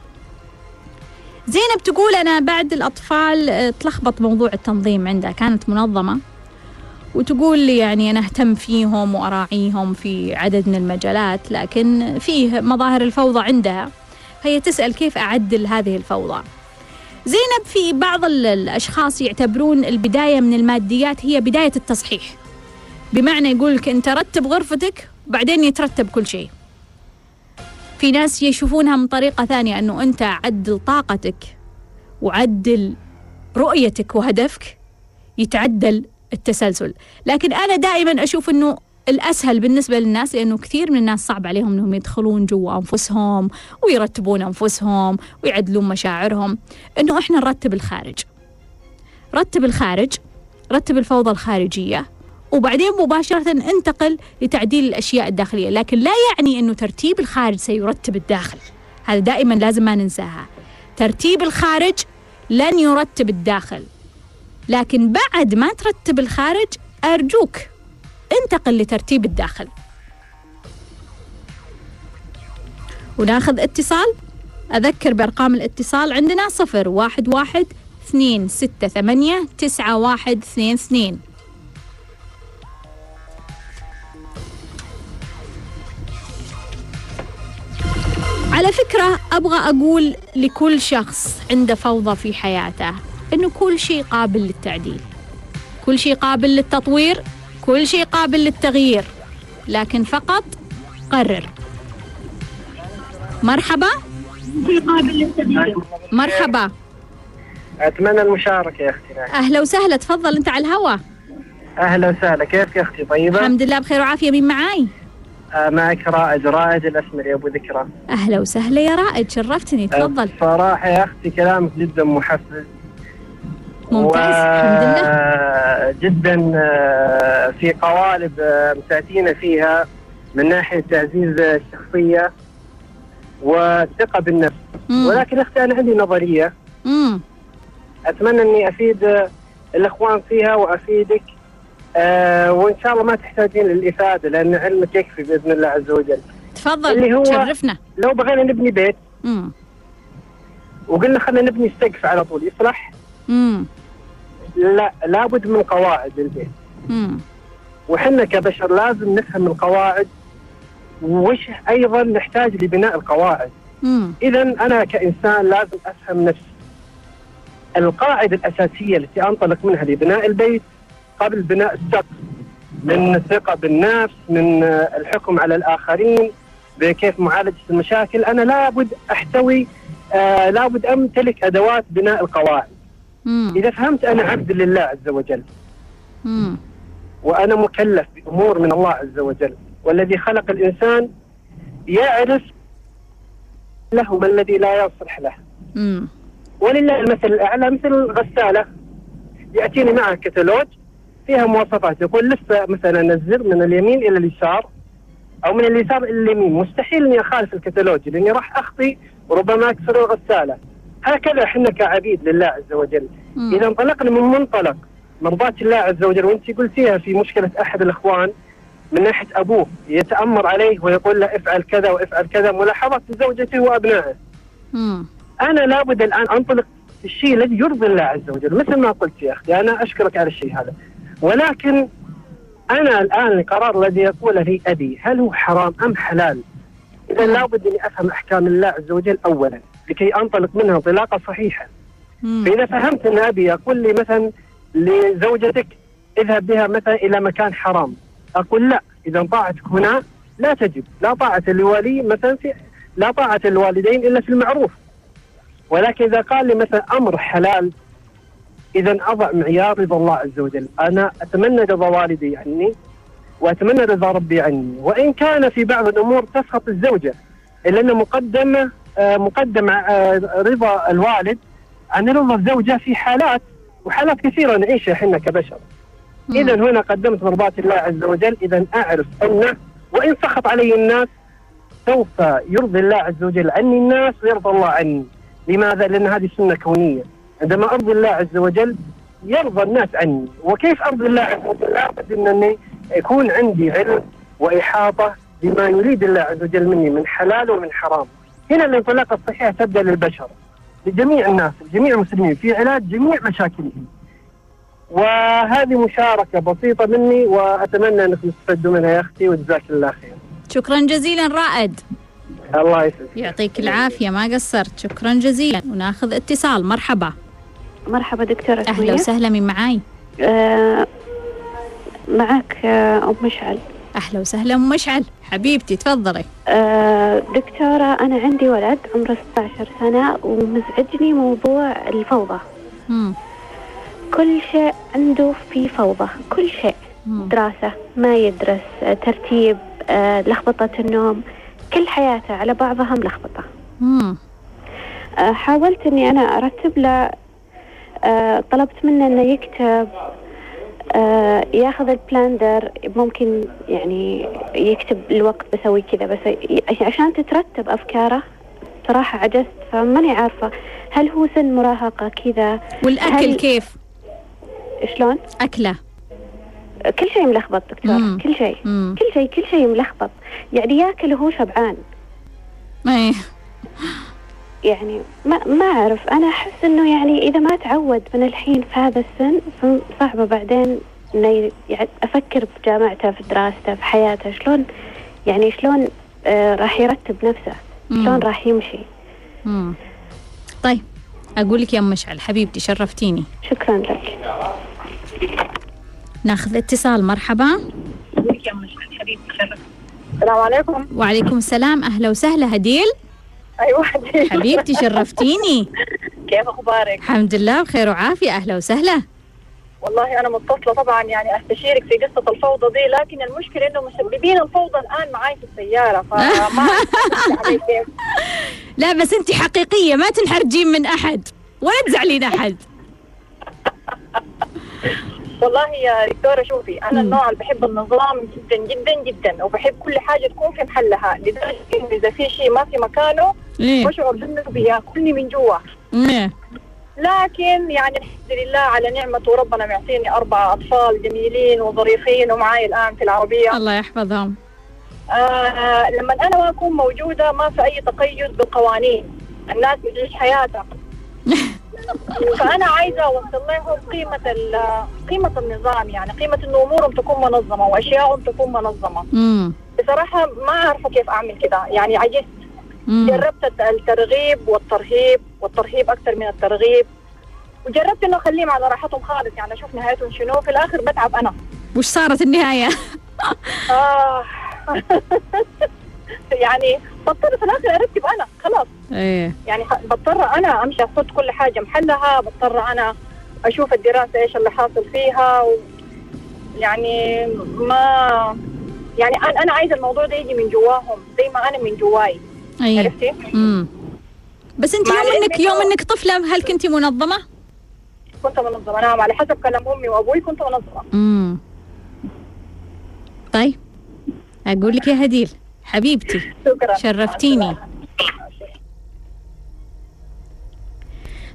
زينب تقول أنا بعد الأطفال تلخبط موضوع التنظيم عندها كانت منظمة. وتقول لي يعني أنا أهتم فيهم وأراعيهم في عدد من المجالات لكن فيه مظاهر الفوضى عندها. فهي تسأل كيف أعدل هذه الفوضى. زينب في بعض الأشخاص يعتبرون البداية من الماديات هي بداية التصحيح. بمعنى يقول لك أنت رتب غرفتك بعدين يترتب كل شيء. في ناس يشوفونها من طريقة ثانية أنه أنت عدل طاقتك وعدل رؤيتك وهدفك يتعدل التسلسل. لكن أنا دائما أشوف أنه الأسهل بالنسبة للناس لأنه كثير من الناس صعب عليهم أنهم يدخلون جوا أنفسهم ويرتبون أنفسهم ويعدلون مشاعرهم. أنه إحنا نرتب الخارج. رتب الخارج رتب الفوضى الخارجية. وبعدين مباشرة انتقل لتعديل الأشياء الداخلية لكن لا يعني أنه ترتيب الخارج سيرتب الداخل. هذا دائما لازم ما ننساها. ترتيب الخارج لن يرتب الداخل. لكن بعد ما ترتب الخارج أرجوك انتقل لترتيب الداخل. وناخذ اتصال. أذكر بأرقام الاتصال عندنا صفر واحد واحد اثنين ستة ثمانية تسعة واحد اثنين اثنين. على فكرة أبغى أقول لكل شخص عنده فوضى في حياته إنه كل شيء قابل للتعديل. كل شيء قابل للتطوير كل شيء قابل للتغيير. لكن فقط قرر. مرحبا. مرحبا. أتمنى المشاركة يا أختي أهلا وسهلا تفضل أنت على الهواء أهلا وسهلا كيف يا أختي؟ طيبة؟ الحمد لله بخير وعافية مين معاي؟ معك رائد رائد الاسمر يا أبو ذكرى. أهلا وسهلا يا رائد شرفتني تفضل. صراحة يا أختي كلامك جدا محفز. ممتاز الحمد لله. جدا آه، في قوالب آه، مساتينا فيها من ناحية تعزيز الشخصية والثقة بالنفس. مم. ولكن أختي أنا عندي نظرية. مم. أتمنى أني أفيد آه، الأخوان فيها وأفيدك. آه وإن شاء الله ما تحتاجين للإفادة لأن علمك يكفي بإذن الله عز وجل. تفضل اللي هو تشرفنا. لو بغينا نبني بيت مم. وقلنا خلينا نبني سقف على طول يصلح؟ امم لا لابد من قواعد للبيت. امم وحنا كبشر لازم نفهم القواعد وش أيضا نحتاج لبناء القواعد. امم اذا أنا كإنسان لازم أفهم نفسي. القاعدة الأساسية التي أنطلق منها لبناء البيت قبل بناء السقف من الثقه بالنفس من الحكم على الآخرين بكيف معالجة المشاكل. أنا لابد أحتوي آه لابد أمتلك أدوات بناء القواعد. إذا فهمت أنا عبد لله عز وجل. وأنا مكلف بأمور من الله عز وجل. والذي خلق الإنسان يعرف له ما الذي لا يصلح له. ولله المثل الأعلى مثل الغسالة. يأتيني معها كتالوج فيها مواصفات. يقول لف مثلا الزر من اليمين إلى اليسار أو من اليسار إلى اليمين. مستحيل إني أخالف الكتالوج لأني راح أخطي وربما أكسر الغسالة. هكذا إحنا كعبيد لله عز وجل. مم. إذا انطلقنا من منطلق مرضاة الله عز وجل. وأنت قلتيها في مشكلة أحد الإخوان من ناحية أبوه يتأمر عليه ويقول له افعل كذا وافعل كذا. ملاحظه زوجته وأبنائه. امم أنا لابد الآن أنطلق الشيء الذي يرضي الله عز وجل. مثل ما قلت يا أختي أنا أشكرك على الشيء هذا. ولكن أنا الآن القرار الذي يقوله لي أبي هل هو حرام أم حلال؟ إذا لابد أني أفهم أحكام الله عز وجل اولا لكي أنطلق منها انطلاقة صحيحة. فإذا فهمت أن أبي يقول لي مثلا لزوجتك اذهب بها مثلا إلى مكان حرام أقول لا إذا طاعتك هنا لا تجب لا طاعة لولي مثلا في لا طاعة الوالدين إلا في المعروف. ولكن إذا قال لي مثلا أمر حلال اذا أضع معيار رضا الله عز وجل. أنا أتمنى رضا والدي عني وأتمنى رضا ربي عني. وإن كان في بعض الأمور تسخط الزوجة إلا أن مقدمة آه، مقدم آه، رضا الوالد عن رضا الزوجة في حالات وحالات كثيرة نعيشها إحنا كبشر. اذا هنا قدمت مرضاة الله عز وجل. اذا أعرف انه وإن سخط علي الناس سوف يرضي الله عز وجل عني الناس ويرضى الله عني. لماذا؟ لأن هذه سنة كونية. عندما ارضي الله عز وجل يرضى الناس عني. وكيف ارضي الله عز وجل؟ لابد أنني يكون عندي علم وإحاطة بما يريد الله عز وجل مني من حلال ومن حرام. هنا الانطلاقه الصحيحه تبدأ للبشر لجميع الناس لجميع المسلمين في علاج جميع مشاكلهم. وهذه مشاركة بسيطة مني وأتمنى أنكم تستفادوا منها يا أختي وجزاك الله خير. شكرا جزيلا رائد. الله يسعدك يعطيك العافية ما قصرت. شكرا جزيلا. وناخذ اتصال. مرحبا. مرحبا دكتورة أهلا. وسهلا من معاي آه معك آه أم مشعل أهلا وسهلا أم مشعل حبيبتي تفضلي آه دكتورة أنا عندي ولد عمره 16 سنة ومزعجني موضوع الفوضى مم. كل شيء عنده في فوضى كل شيء مم. دراسة ما يدرس ترتيب آه لخبطة النوم كل حياته على بعضها ملخبطة. آه، حاولت إني أنا أرتب له طلبت منه إنه يكتب آه، ياخذ البلاندر ممكن يعني يكتب الوقت بسوي كذا بس ي- عشان تترتب أفكاره صراحة عجزت فماني عارفة هل هو سن مراهقة كذا والأكل هل- كيف شلون أكلة كل شيء ملخبط دكتور مم. كل شيء مم. كل شيء كل شيء ملخبط يعني ياكل وهو شبعان إيه. يعني ما ما أعرف. أنا أحس إنه يعني إذا ما تعود من الحين في هذا السن صعبة بعدين إنه يعني أفكر في جامعته في دراسته في حياته. شلون يعني شلون آه راح يرتب نفسه. شلون راح يمشي؟ مم. طيب أقول لك يا أم مشعل حبيبتي شرفتيني. شكرا لك. ناخذ اتصال مرحبا. السلام عليكم. وعليكم السلام أهلا وسهلا هديل. أيوه حبيبتي شرفتيني. كيف أخبارك؟ الحمد لله بخير وعافية. أهلا وسهلا. والله أنا متصلة طبعا يعني أستشيرك في قصة الفوضى دي لكن المشكلة إنه مسببين الفوضى الآن معي في السيارة فما لا بس أنت حقيقية ما تنحرجين من أحد. ولا تزعلين أحد. والله يا دكتورة شوفي أنا النوع اللي بحب النظام جدا جدا جدا وبحب كل حاجة تكون في محلها لدرجة إنه إذا في شيء ما في مكانه إيه. بشعر انه بياكلني من جوا. لكن يعني الحمد لله على نعمته ربنا معطيني أربع أطفال جميلين وظريفين ومعي الآن في العربية. الله يحفظهم. آه لما أنا ما أكون موجودة ما في أي تقيد بالقوانين. الناس بتعيش حياتها. فأنا عايزة أوصل لهم قيمة ال- قيمة النظام يعني قيمة انه أمورهم تكون منظمة واشيائهم تكون منظمة. امم بصراحة ما عارفة كيف أعمل كده. يعني عجزت. مم. جربت الت- الترغيب والترهيب والترهيب أكثر من الترغيب. وجربت إنه اخليهم على راحتهم خالص يعني أشوف نهايتهم شنو. في الآخر بتعب أنا. وش صارت النهاية؟ آه. يعني بضطر في الآخر أرتب أنا خلاص. إيه. يعني بضطر أنا أمشي أحط كل حاجة محلها بضطر أنا أشوف الدراسة إيش اللي حاصل فيها. و يعني ما يعني أنا عايزة الموضوع ده يجي من جواهم زي ما أنا من جواي. إيه عرفتي؟ امم بس انت يوم انك يوم انك طفلة هل كنت منظمة؟ كنت منظمة نعم على حسب كلام أمي وأبوي كنت منظمة. امم طيب أقول لك يا هديل حبيبتي شكرا. شرفتيني.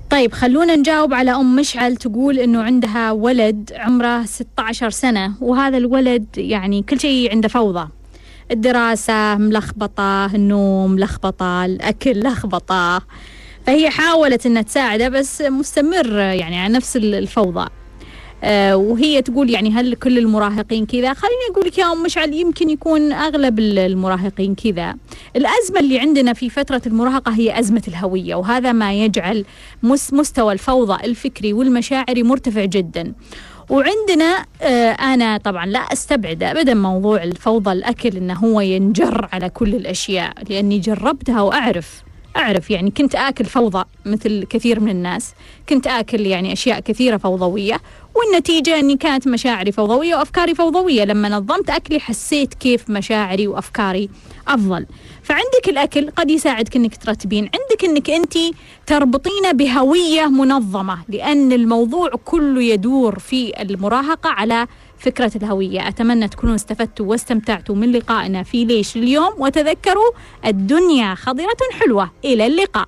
طيب خلونا نجاوب على أم مشعل تقول إنه عندها ولد عمره 16 سنة وهذا الولد يعني كل شيء عنده فوضى. الدراسة ملخبطة النوم لخبطة الأكل لخبطة. فهي حاولت إنها تساعده بس مستمر يعني على نفس الفوضى. آه، وهي تقول يعني هل كل المراهقين كذا؟ خليني أقول لك يا أم مشعل يمكن يكون أغلب ال- المراهقين كذا. الأزمة اللي عندنا في فترة المراهقة هي أزمة الهوية وهذا ما يجعل مس- مستوى الفوضى الفكري والمشاعري مرتفع جدا. وعندنا آه أنا طبعا لا أستبعد أبدا موضوع الفوضى الأكل إنه هو ينجر على كل الأشياء لأني جربتها وأعرف أعرف يعني كنت آكل فوضى مثل كثير من الناس. كنت آكل يعني أشياء كثيرة فوضوية والنتيجة أني كانت مشاعري فوضوية وأفكاري فوضوية. لما نظمت أكلي حسيت كيف مشاعري وأفكاري أفضل. فعندك الأكل قد يساعدك أنك ترتبين. عندك أنك أنت تربطين بهوية منظمة لأن الموضوع كله يدور في المراهقة على فكرة الهوية. أتمنى تكونوا استفدتوا واستمتعتوا من لقائنا في ليش اليوم. وتذكروا الدنيا خضرة حلوة. إلى اللقاء.